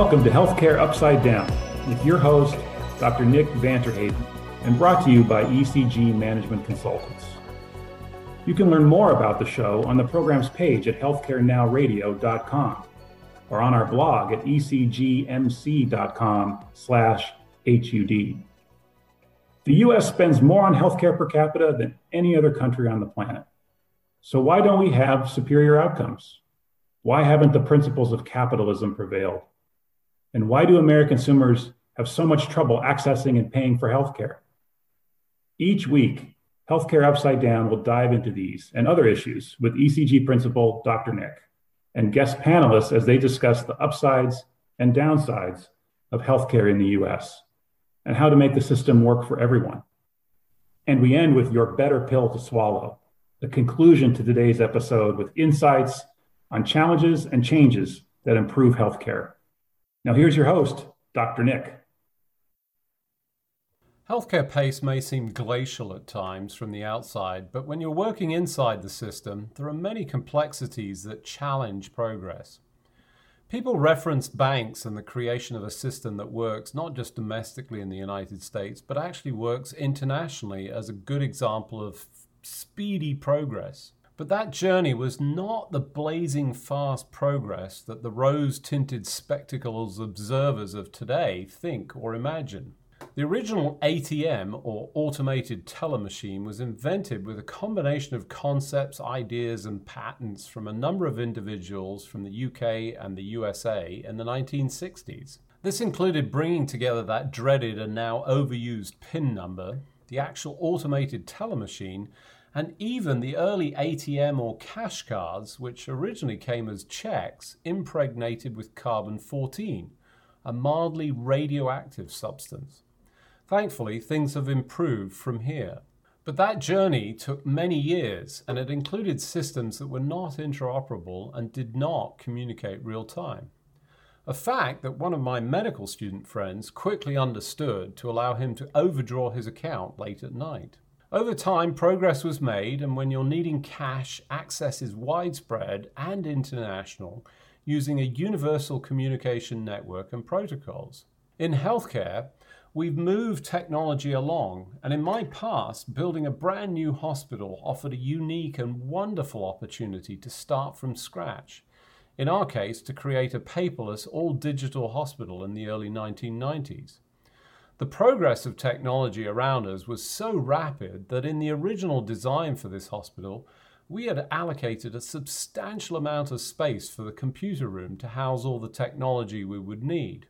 Welcome to Healthcare Upside Down with your host, Dr. Nick van Terheyden, and brought to you by ECG Management Consultants. You can learn more about the show on the program's page at healthcarenowradio.com or on our blog at ecgmc.com slash HUD. The US spends more on healthcare per capita than any other country on the planet. So why don't we have superior outcomes? Why haven't the principles of capitalism prevailed? And why do American consumers have so much trouble accessing and paying for healthcare? Each week, Healthcare Upside Down will dive into these and other issues with ECG principal Dr. Nick and guest panelists as they discuss the upsides and downsides of healthcare in the US and how to make the system work for everyone. And we end with your better pill to swallow, the conclusion to today's episode with insights on challenges and changes that improve healthcare. Now, here's your host, Dr. Nick. Healthcare pace may seem glacial at times from the outside, but when you're working inside the system, there are many complexities that challenge progress. People reference banks and the creation of a system that works not just domestically in the United States, but actually works internationally as a good example of speedy progress. But that journey was not the blazing fast progress that the rose tinted spectacles observers of today think or imagine. The original ATM, or automated teller machine, was invented with a combination of concepts, ideas, and patents from a number of individuals from the UK and the USA in the 1960s. This included bringing together that dreaded and now overused PIN number, the actual automated teller machine, and even the early ATM or cash cards, which originally came as checks impregnated with carbon 14, a mildly radioactive substance. Thankfully, things have improved from here. But that journey took many years and it included systems that were not interoperable and did not communicate real time. A fact that one of my medical student friends quickly understood to allow him to overdraw his account late at night. Over time, progress was made, and when you're needing cash, access is widespread and international using a universal communication network and protocols. In healthcare, We've moved technology along, and in my past, building a brand new hospital offered a unique and wonderful opportunity to start from scratch. In our case, to create a paperless, all digital hospital in the early 1990s. The progress of technology around us was so rapid that in the original design for this hospital, we had allocated a substantial amount of space for the computer room to house all the technology we would need.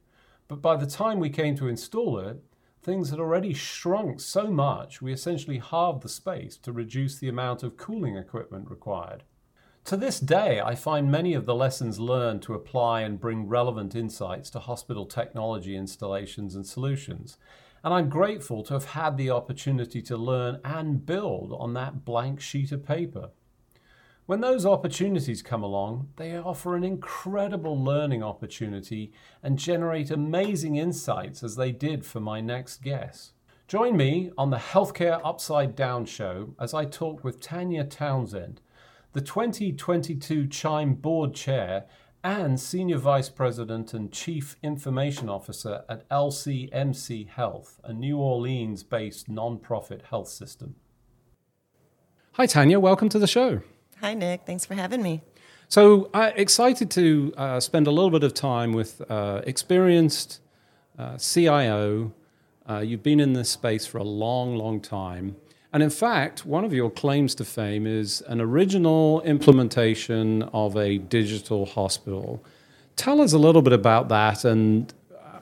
But by the time we came to install it, things had already shrunk so much we essentially halved the space to reduce the amount of cooling equipment required. To this day, I find many of the lessons learned to apply and bring relevant insights to hospital technology installations and solutions. And I'm grateful to have had the opportunity to learn and build on that blank sheet of paper. When those opportunities come along, they offer an incredible learning opportunity and generate amazing insights as they did for my next guest. Join me on the Healthcare Upside Down show as I talk with Tanya Townsend, the 2022 Chime Board Chair and Senior Vice President and Chief Information Officer at LCMC Health, a New Orleans based nonprofit health system. Hi, Tanya. Welcome to the show. Hi, Nick. Thanks for having me. So, uh, excited to uh, spend a little bit of time with uh, experienced uh, CIO. Uh, you've been in this space for a long, long time. And in fact, one of your claims to fame is an original implementation of a digital hospital. Tell us a little bit about that. And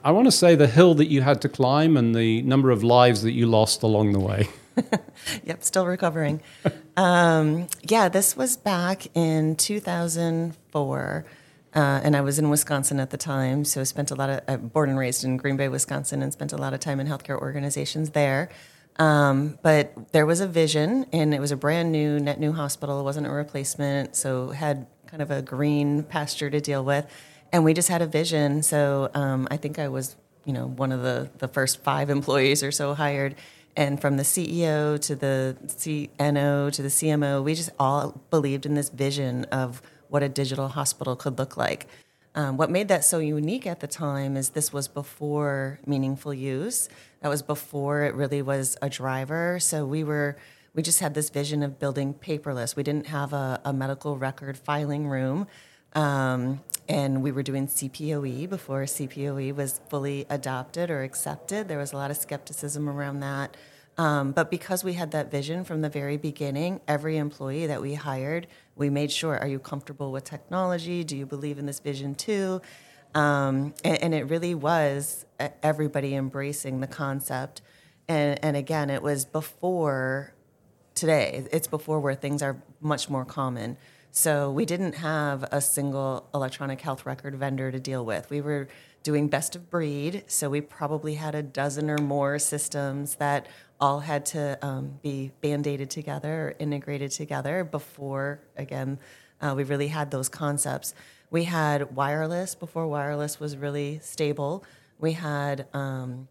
I want to say the hill that you had to climb and the number of lives that you lost along the way. yep, still recovering. um, yeah, this was back in 2004. Uh, and I was in Wisconsin at the time, so spent a lot of uh, born and raised in Green Bay, Wisconsin, and spent a lot of time in healthcare organizations there. Um, but there was a vision, and it was a brand new, net new hospital. It wasn't a replacement, so had kind of a green pasture to deal with. And we just had a vision. So um, I think I was, you know, one of the the first five employees or so hired and from the CEO to the CNO to the CMO, we just all believed in this vision of what a digital hospital could look like. Um, what made that so unique at the time is this was before meaningful use. That was before it really was a driver. So we were we just had this vision of building paperless. We didn't have a, a medical record filing room. Um, and we were doing CPOE before CPOE was fully adopted or accepted. There was a lot of skepticism around that. Um, but because we had that vision from the very beginning, every employee that we hired, we made sure are you comfortable with technology? Do you believe in this vision too? Um, and, and, it really was everybody embracing the concept. And, and again, it was before today, it's before where things are much more common. So we didn't have a single electronic health record vendor to deal with. We were doing best of breed, so we probably had a dozen or more systems that all had to um, be band-aided together or integrated together before, again, uh, we really had those concepts. We had wireless before wireless was really stable. We had um,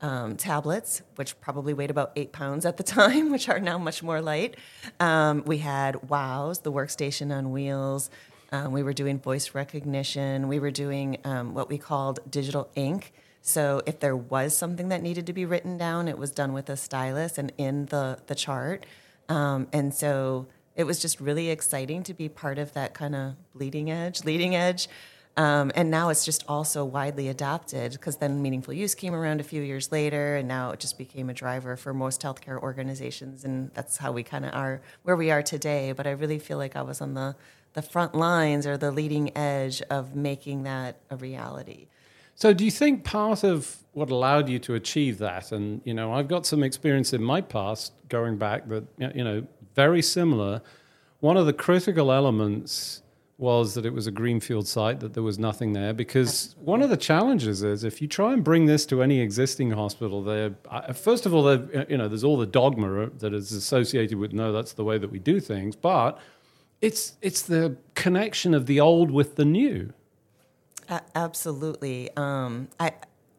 um, tablets, which probably weighed about eight pounds at the time, which are now much more light. Um, we had WOWs, the workstation on wheels. Um, we were doing voice recognition. We were doing um, what we called digital ink. So if there was something that needed to be written down, it was done with a stylus and in the the chart. Um, and so it was just really exciting to be part of that kind of bleeding edge, leading edge um, and now it's just also widely adopted because then meaningful use came around a few years later, and now it just became a driver for most healthcare organizations, and that's how we kind of are where we are today. But I really feel like I was on the the front lines or the leading edge of making that a reality. So, do you think part of what allowed you to achieve that, and you know, I've got some experience in my past going back that you know very similar. One of the critical elements was that it was a greenfield site, that there was nothing there. Because one of the challenges is if you try and bring this to any existing hospital, there, first of all, you know, there's all the dogma that is associated with no, that's the way that we do things, but it's it's the connection of the old with the new. Uh, absolutely. Um, I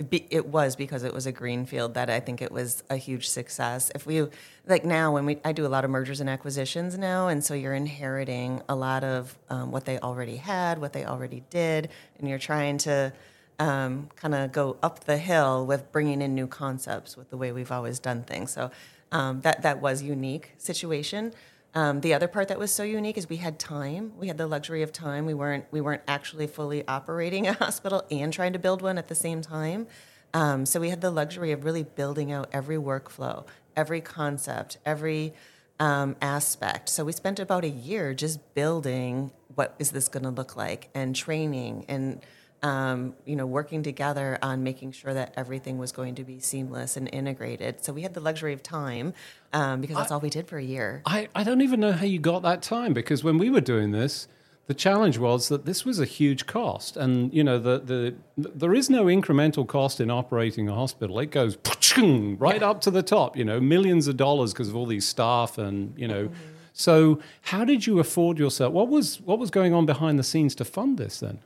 it was because it was a greenfield that I think it was a huge success. If we like now when we I do a lot of mergers and acquisitions now, and so you're inheriting a lot of um, what they already had, what they already did, and you're trying to um, kind of go up the hill with bringing in new concepts with the way we've always done things. So um, that that was unique situation. Um, the other part that was so unique is we had time. We had the luxury of time. We weren't we weren't actually fully operating a hospital and trying to build one at the same time. Um, so we had the luxury of really building out every workflow, every concept, every um, aspect. So we spent about a year just building what is this going to look like and training and um, you know, working together on making sure that everything was going to be seamless and integrated. So we had the luxury of time um, because that's I, all we did for a year. I, I don't even know how you got that time because when we were doing this, the challenge was that this was a huge cost, and you know the the there is no incremental cost in operating a hospital. It goes right yeah. up to the top. You know, millions of dollars because of all these staff and you know. Mm-hmm. So, how did you afford yourself? What was what was going on behind the scenes to fund this then?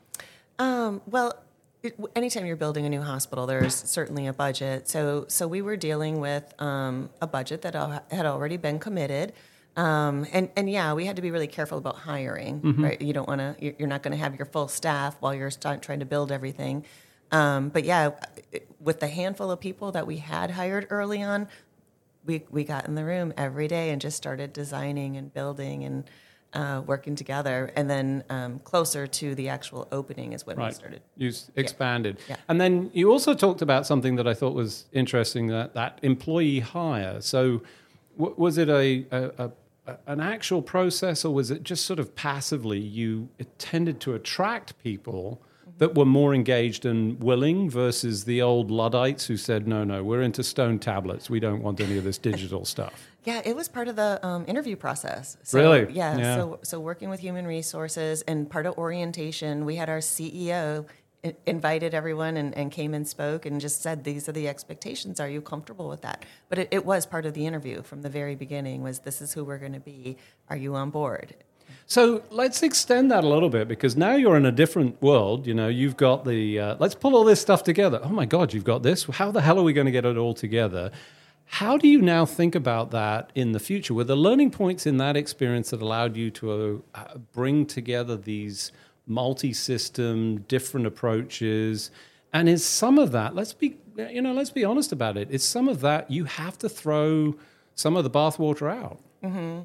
Um, well, it, anytime you're building a new hospital, there's certainly a budget. So, so we were dealing with um, a budget that had already been committed. Um, and and yeah, we had to be really careful about hiring. Mm-hmm. Right, you don't want to. You're not going to have your full staff while you're trying to build everything. Um, but yeah, with the handful of people that we had hired early on, we we got in the room every day and just started designing and building and uh, working together, and then um, closer to the actual opening is when right. we started. You expanded, yeah. and then you also talked about something that I thought was interesting that that employee hire. So, w- was it a, a, a, an actual process, or was it just sort of passively you tended to attract people? that were more engaged and willing versus the old Luddites who said, no, no, we're into stone tablets. We don't want any of this digital stuff. Yeah, it was part of the um, interview process. So, really? Yeah, yeah. So, so working with human resources and part of orientation, we had our CEO invited everyone and, and, came and spoke and just said these are the expectations are you comfortable with that but it, it was part of the interview from the very beginning was this is who we're going to be are you on board so let's extend that a little bit because now you're in a different world. You know, you've got the, uh, let's pull all this stuff together. Oh my God, you've got this. How the hell are we going to get it all together? How do you now think about that in the future? Were the learning points in that experience that allowed you to uh, bring together these multi-system, different approaches, and is some of that. Let's be you know let's be honest about it. It's some of that you have to throw some of the bathwater out. Mm-hmm.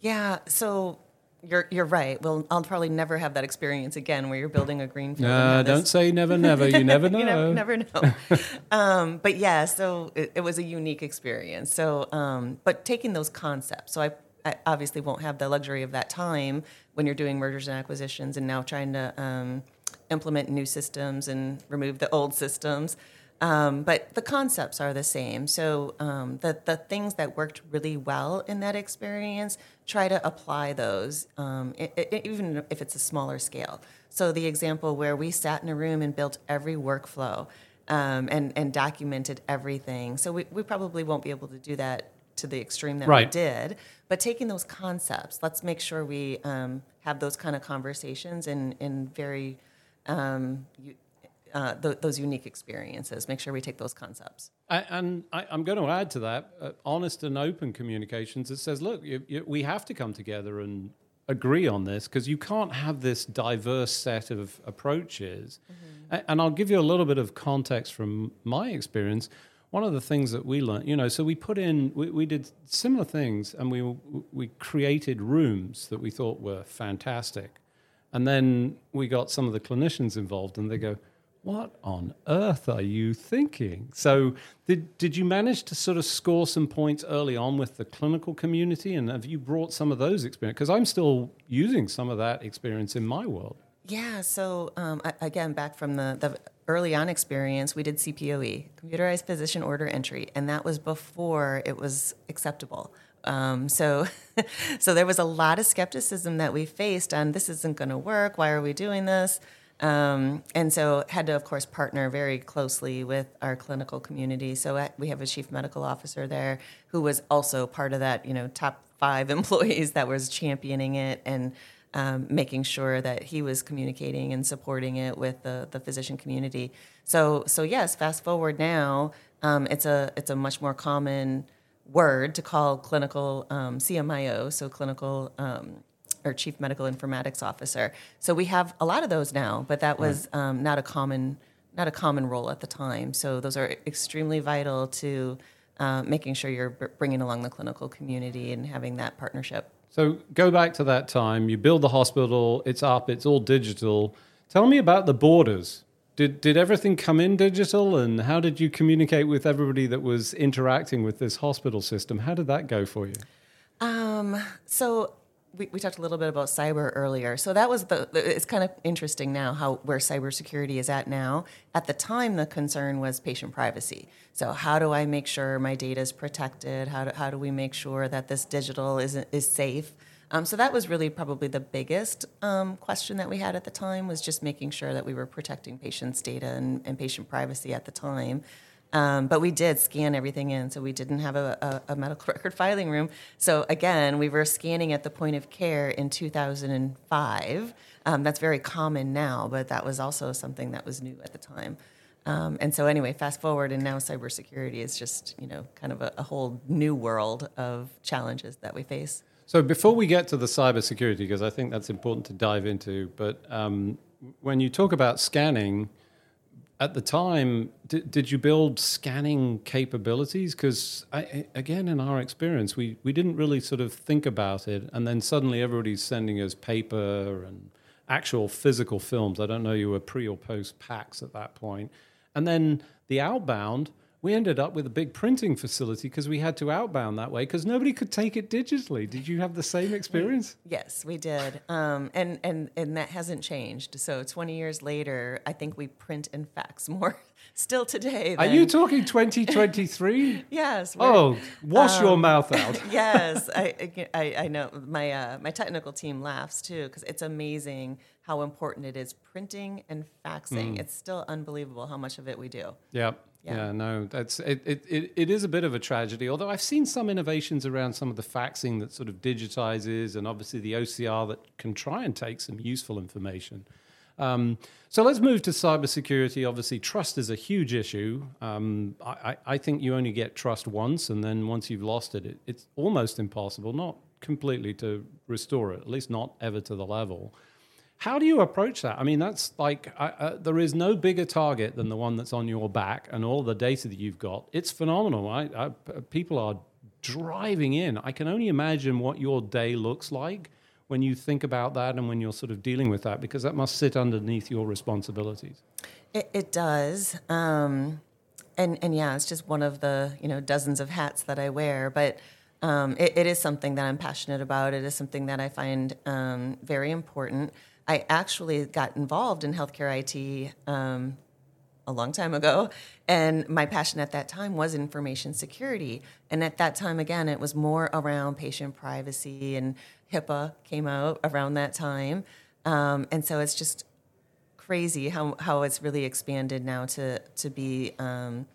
Yeah. So you're you're right. Well, I'll probably never have that experience again where you're building a greenfield. No, don't say never, never. You never know. you never, never know. um, but yeah, so it, it, was a unique experience. So, um, but taking those concepts. So I, I, obviously won't have the luxury of that time when you're doing mergers and acquisitions, and now trying to um, implement new systems and remove the old systems. Um, but the concepts are the same. So um, the the things that worked really well in that experience, try to apply those, um, it, it, even if it's a smaller scale. So the example where we sat in a room and built every workflow um, and and documented everything. So we, we probably won't be able to do that to the extreme that right. we did. But taking those concepts, let's make sure we um, have those kind of conversations in in very um, uh, th- those unique experiences. Make sure we take those concepts. I, and I, am going to add to that uh, honest and open communications that says, look, you, you, we have to come together and agree on this because you can't have this diverse set of approaches. Mm-hmm. And I'll give you a little bit of context from my experience. One of the things that we learned, you know, so we put in, we, we did similar things and we, we created rooms that we thought were fantastic. And then we got some of the clinicians involved and they go, what on earth are you thinking? So, did, did you manage to sort of score some points early on with the clinical community? And have you brought some of those experience? Because I'm still using some of that experience in my world. Yeah. So, um, again, back from the, the early on experience, we did CPOE, computerized physician order entry, and that was before it was acceptable. Um, so, so there was a lot of skepticism that we faced on this isn't going to work. Why are we doing this? Um, and so had to, of course, partner very closely with our clinical community. So uh, we have a chief medical officer there who was also part of that, you know, top five employees that was championing it and um, making sure that he was communicating and supporting it with the, the physician community. So, so yes, fast forward now, um, it's a it's a much more common word to call clinical um, CMIO, so clinical um, or chief medical informatics officer. So we have a lot of those now, but that was um, not a common not a common role at the time. So those are extremely vital to uh, making sure you're bringing along the clinical community and having that partnership. So go back to that time. You build the hospital. It's up. It's all digital. Tell me about the borders. Did did everything come in digital, and how did you communicate with everybody that was interacting with this hospital system? How did that go for you? Um, so we, we talked a little bit about cyber earlier. So that was the, it's kind of interesting now how where cybersecurity is at now. At the time, the concern was patient privacy. So how do I make sure my data is protected? How do, how do we make sure that this digital is, is safe? Um, so that was really probably the biggest um, question that we had at the time was just making sure that we were protecting patients' data and, and patient privacy at the time. Um, but we did scan everything in, so we didn't have a, a, a, medical record filing room. So again, we were scanning at the point of care in 2005. Um, that's very common now, but that was also something that was new at the time. Um, and so anyway, fast forward, and now cybersecurity is just you know kind of a, a whole new world of challenges that we face. So before we get to the cybersecurity, because I think that's important to dive into, but um, when you talk about scanning at the time, did, did you build scanning capabilities? Because again, in our experience, we, we didn't really sort of think about it, and then suddenly everybody's sending us paper and actual physical films. I don't know you were pre or post PACS at that point, and then the outbound we ended up with a big printing facility because we had to outbound that way because nobody could take it digitally. Did you have the same experience? Yes, we did, um, and and and that hasn't changed. So twenty years later, I think we print and fax more still today. Than... Are you talking twenty twenty three? Yes. Oh, wash um, your mouth out. yes, I, I, I know my uh, my technical team laughs too because it's amazing how important it is printing and faxing. Mm. It's still unbelievable how much of it we do. Yeah. Yeah. yeah, no, that's it, it, it, is a bit of a tragedy. Although I've seen some innovations around some of the faxing that sort of digitizes, and obviously the OCR that can try and take some useful information. Um, so let's move to cybersecurity. Obviously, trust is a huge issue. Um, I, I, think you only get trust once, and then once you've lost it, it, it's almost impossible, not completely to restore it, at least not ever to the level. How do you approach that? I mean, that's like I, uh, there is no bigger target than the one that's on your back, and all the data that you've got. It's phenomenal. I, I, people are driving in. I can only imagine what your day looks like when you think about that and when you're sort of dealing with that, because that must sit underneath your responsibilities. It, it does. Um, and, and yeah, it's just one of the you know dozens of hats that I wear, but um, it, it is something that I'm passionate about. It is something that I find um, very important. I actually got involved in healthcare IT um, a long time ago, and my passion at that time was information security. And at that time, again, it was more around patient privacy, and HIPAA came out around that time. Um, and so it's just crazy how, how it's really expanded now to to be um,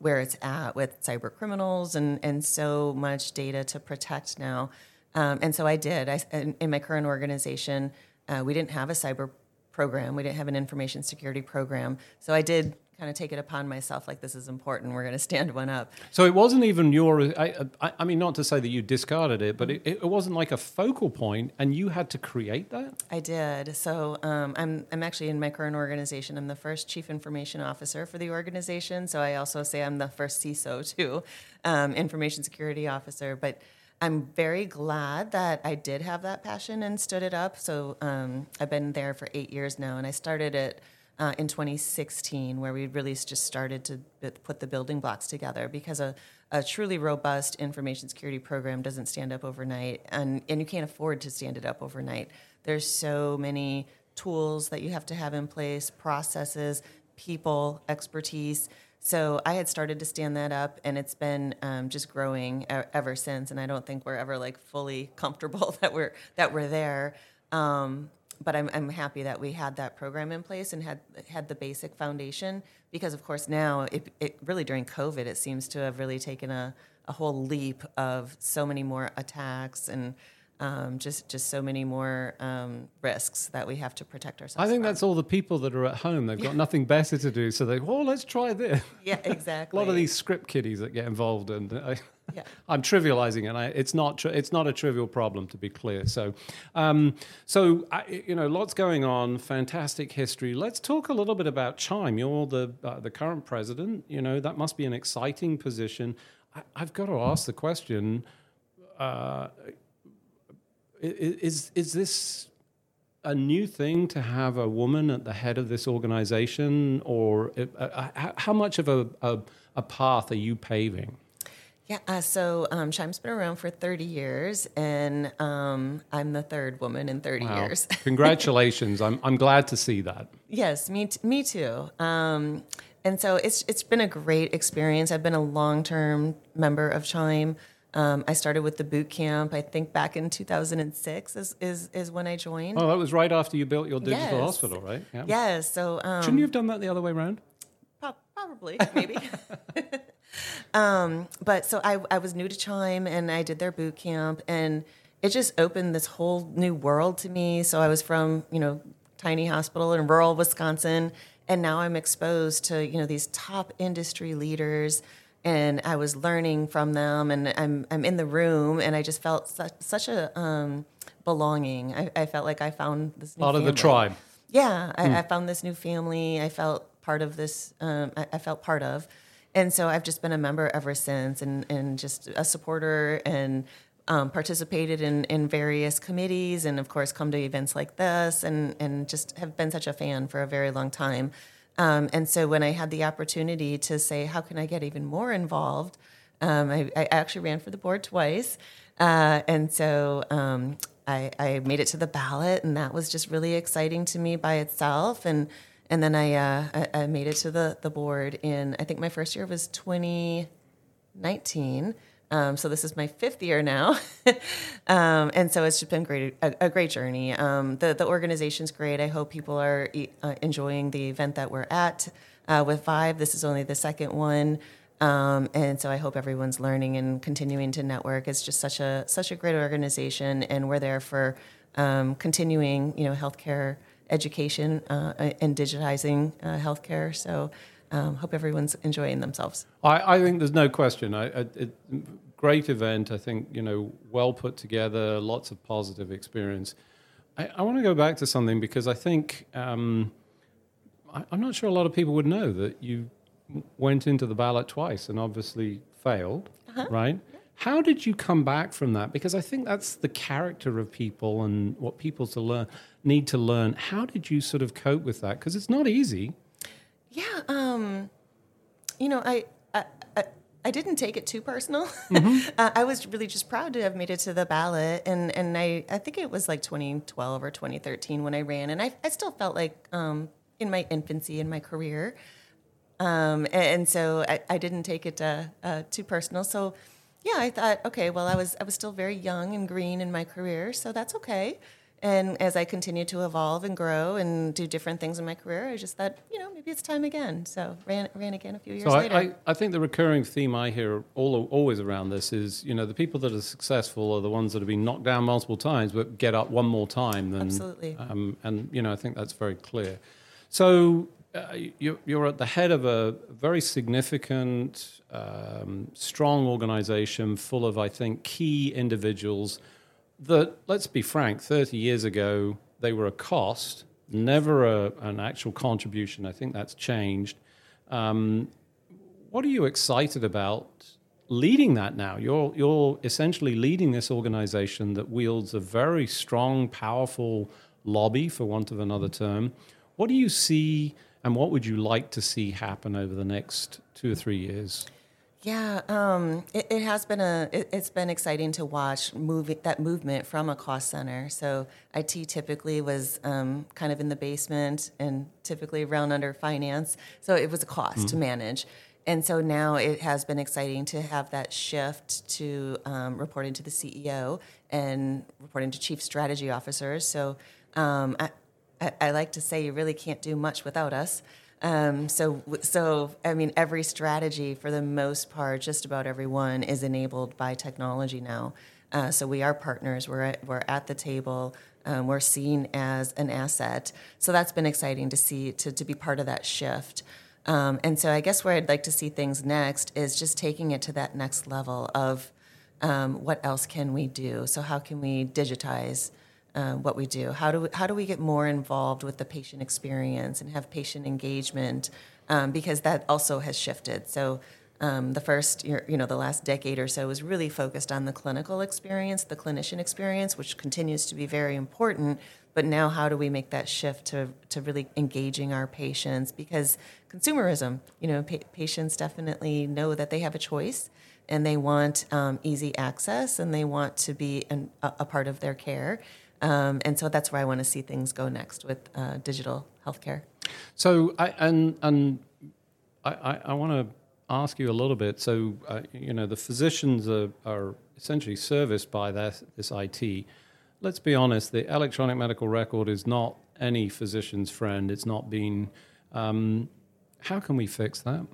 where it's at with cyber criminals and and so much data to protect now. Um, and so I did. I in, in my current organization. Uh, we didn't have a cyber program. We didn't have an information security program. So I did kind of take it upon myself like this is important. We're going to stand one up. So it wasn't even your. I, I, I mean, not to say that you discarded it, but it, it, wasn't like a focal point, and you had to create that. I did. So um, I'm I'm actually in my current organization. I'm the first chief information officer for the organization. So I also say I'm the first CISO too, um, information security officer. But I'm very glad that I did have that passion and stood it up. So um, I've been there for eight years now, and I started it uh, in 2016, where we really just started to put the building blocks together because a, a truly robust information security program doesn't stand up overnight, and, and you can't afford to stand it up overnight. There's so many tools that you have to have in place, processes, people, expertise. So I had started to stand that up, and it's been um, just growing ever since. And I don't think we're ever like fully comfortable that we're that we're there. Um, but I'm, I'm happy that we had that program in place and had had the basic foundation because of course now it, it really during COVID it seems to have really taken a, a whole leap of so many more attacks and um, just just so many more um, risks that we have to protect ourselves. I think from. that's all the people that are at home. They've got nothing better to do, so they well, let's try this. Yeah, exactly. a lot of these script kiddies that get involved, and I, yeah. I'm trivializing it. I, it's not tri- it's not a trivial problem to be clear. So, um, so I, you know, lots going on. Fantastic history. Let's talk a little bit about Chime. You're the uh, the current president. You know that must be an exciting position. I, have got to ask the question. Uh, is is this a new thing to have a woman at the head of this organization, or uh, uh how much of a, a, a, path are you paving? Yeah, uh, so um, Chime's been around for 30 years, and um, I'm the third woman in 30 wow. years. Congratulations! I'm I'm glad to see that. Yes, me t- me too. Um, and so it's it's been a great experience. I've been a long term member of Chime. Um, I started with the boot camp. I think back in 2006 is, is, is when I joined. Oh, that was right after you built your digital yes. hospital, right? Yeah. Yes. So um, shouldn't you have done that the other way around? Probably, maybe. um, but so I, I was new to Chime, and I did their boot camp, and it just opened this whole new world to me. So I was from you know tiny hospital in rural Wisconsin, and now I'm exposed to you know these top industry leaders and I was learning from them, and I'm I'm in the room, and I just felt such, such a um, belonging. I, I, felt like I found this new part family. of the tribe. Yeah, I, mm. I, found this new family. I felt part of this. Um, I, I, felt part of, and so I've just been a member ever since, and and just a supporter, and um, participated in in various committees, and of course come to events like this, and and just have been such a fan for a very long time. Um, and so when I had the opportunity to say, how can I get even more involved? Um, I, I, actually ran for the board twice. Uh, and so um, I, I, made it to the ballot, and that was just really exciting to me by itself. And and then I, uh, I, I, made it to the, the board in, I think my first year was 2019. Um, so this is my fifth year now, um, and so it's just been great, a, a great journey. Um, the the organization's great. I hope people are uh, enjoying the event that we're at uh, with Vive. This is only the second one, um, and so I hope everyone's learning and continuing to network. It's just such a such a great organization, and we're there for um, continuing, you know, healthcare education uh, and digitizing uh, healthcare. So um, hope everyone's enjoying themselves. I, I, think there's no question. I, I, it, great event. I think you know well put together, lots of positive experience. I, I want to go back to something because I think um, I, am not sure a lot of people would know that you went into the ballot twice and obviously failed, uh-huh. right? How did you come back from that? Because I think that's the character of people and what people to learn need to learn. How did you sort of cope with that? Because it's not easy. Yeah, um, you know, I, I, I I didn't take it too personal. Mm-hmm. uh, I was really just proud to have made it to the ballot, and and I I think it was like 2012 or 2013 when I ran, and I I still felt like um, in my infancy in my career, um, and, and, so I, I didn't take it uh, uh, too personal. So yeah, I thought okay, well I was I was still very young and green in my career, so that's okay. And as I continue to evolve and grow and do different things in my career, I just thought, you know, maybe it's time again. So ran ran again a few years so later. I, I, think the recurring theme I hear all, always around this is, you know, the people that are successful are the ones that have been knocked down multiple times, but get up one more time. Than, Absolutely. Um, and you know, I think that's very clear. So uh, you, you're at the head of a very significant, um, strong organization full of, I think, key individuals that, let's be frank, 30 years ago, they were a cost, never a, an actual contribution. I think that's changed. Um, what are you excited about leading that now? You're, you're essentially leading this organization that wields a very strong, powerful lobby, for want of another term. What do you see, and what would you like to see happen over the next two or three years? Yeah, um, it, it, has been a it, has been exciting to watch moving that movement from a cost center. So IT typically was um, kind of in the basement and typically around under finance. So it was a cost mm-hmm. to manage. And so now it has been exciting to have that shift to um, reporting to the CEO and reporting to chief strategy officers. So um, I, I, I like to say you really can't do much without us. Um, so, so I mean, every strategy for the most part, just about everyone is enabled by technology now. Uh, so we are partners. We're at, we're at the table. Um, we're seen as an asset. So that's been exciting to see to to be part of that shift. Um, and so I guess where I'd like to see things next is just taking it to that next level of um, what else can we do? So how can we digitize? Uh, what we do? How do we, how do we get more involved with the patient experience and have patient engagement? Um, because that also has shifted. So um, the first, you know, the last decade or so was really focused on the clinical experience, the clinician experience, which continues to be very important. But now, how do we make that shift to, to really engaging our patients? Because consumerism, you know, pa- patients definitely know that they have a choice and they want um, easy access and they want to be an, a, a part of their care. Um, and so that's where I want to see things go next with uh, digital healthcare. So, I, and and I, I want to ask you a little bit. So, uh, you know, the physicians are, are essentially serviced by this, this IT. Let's be honest, the electronic medical record is not any physician's friend. It's not been. Um, how can we fix that?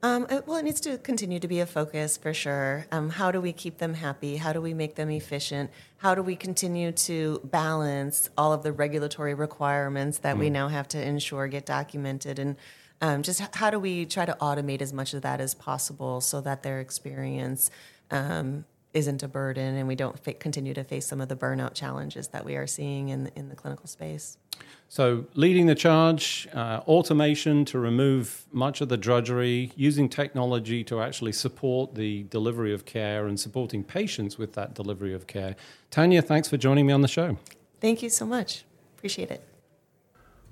Um, well, it needs to continue to be a focus for sure. Um, how do we keep them happy? How do we make them efficient? How do we continue to balance all of the regulatory requirements that mm. we now have to ensure get documented? And um, just how do we try to automate as much of that as possible so that their experience um, isn't a burden and we don't fa- continue to face some of the burnout challenges that we are seeing in, in the clinical space? So, leading the charge, uh, automation to remove much of the drudgery, using technology to actually support the delivery of care and supporting patients with that delivery of care. Tanya, thanks for joining me on the show. Thank you so much. Appreciate it.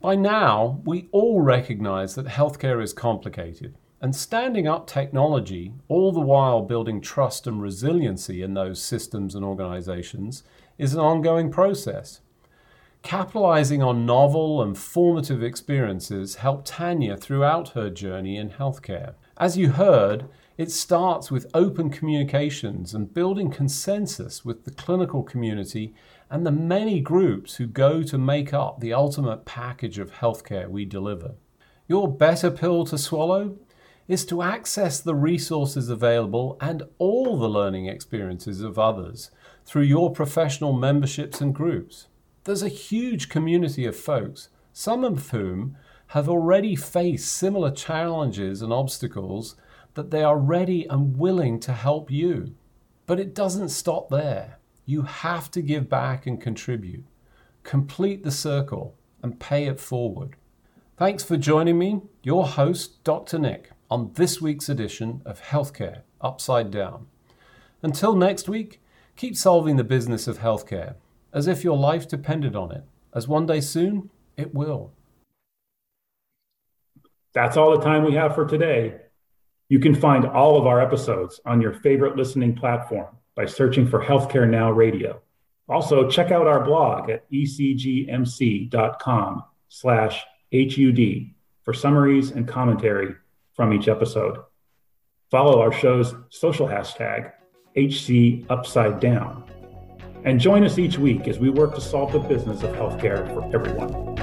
By now, we all recognize that healthcare is complicated, and standing up technology, all the while building trust and resiliency in those systems and organizations, is an ongoing process. Capitalizing on novel and formative experiences helped Tanya throughout her journey in healthcare. As you heard, it starts with open communications and building consensus with the clinical community and the many groups who go to make up the ultimate package of healthcare we deliver. Your better pill to swallow is to access the resources available and all the learning experiences of others through your professional memberships and groups. There's a huge community of folks, some of whom have already faced similar challenges and obstacles that they are ready and willing to help you. But it doesn't stop there. You have to give back and contribute. complete the circle, and pay it forward. Thanks for joining me, your host, Dr. Nick, on this week's edition of Healthcare Upside Down. Until next week, keep solving the business of healthcare as if your life depended on it, as one day soon it will. That's all the time we have for today. You can find all of our episodes on your favorite listening platform by searching for Healthcare Now Radio. Also, check out our blog at ecgmc.com slash HUD for summaries and commentary from each episode. Follow our show's social hashtag, HC Upside Down. And join us each week as we work to solve the business of healthcare for everyone.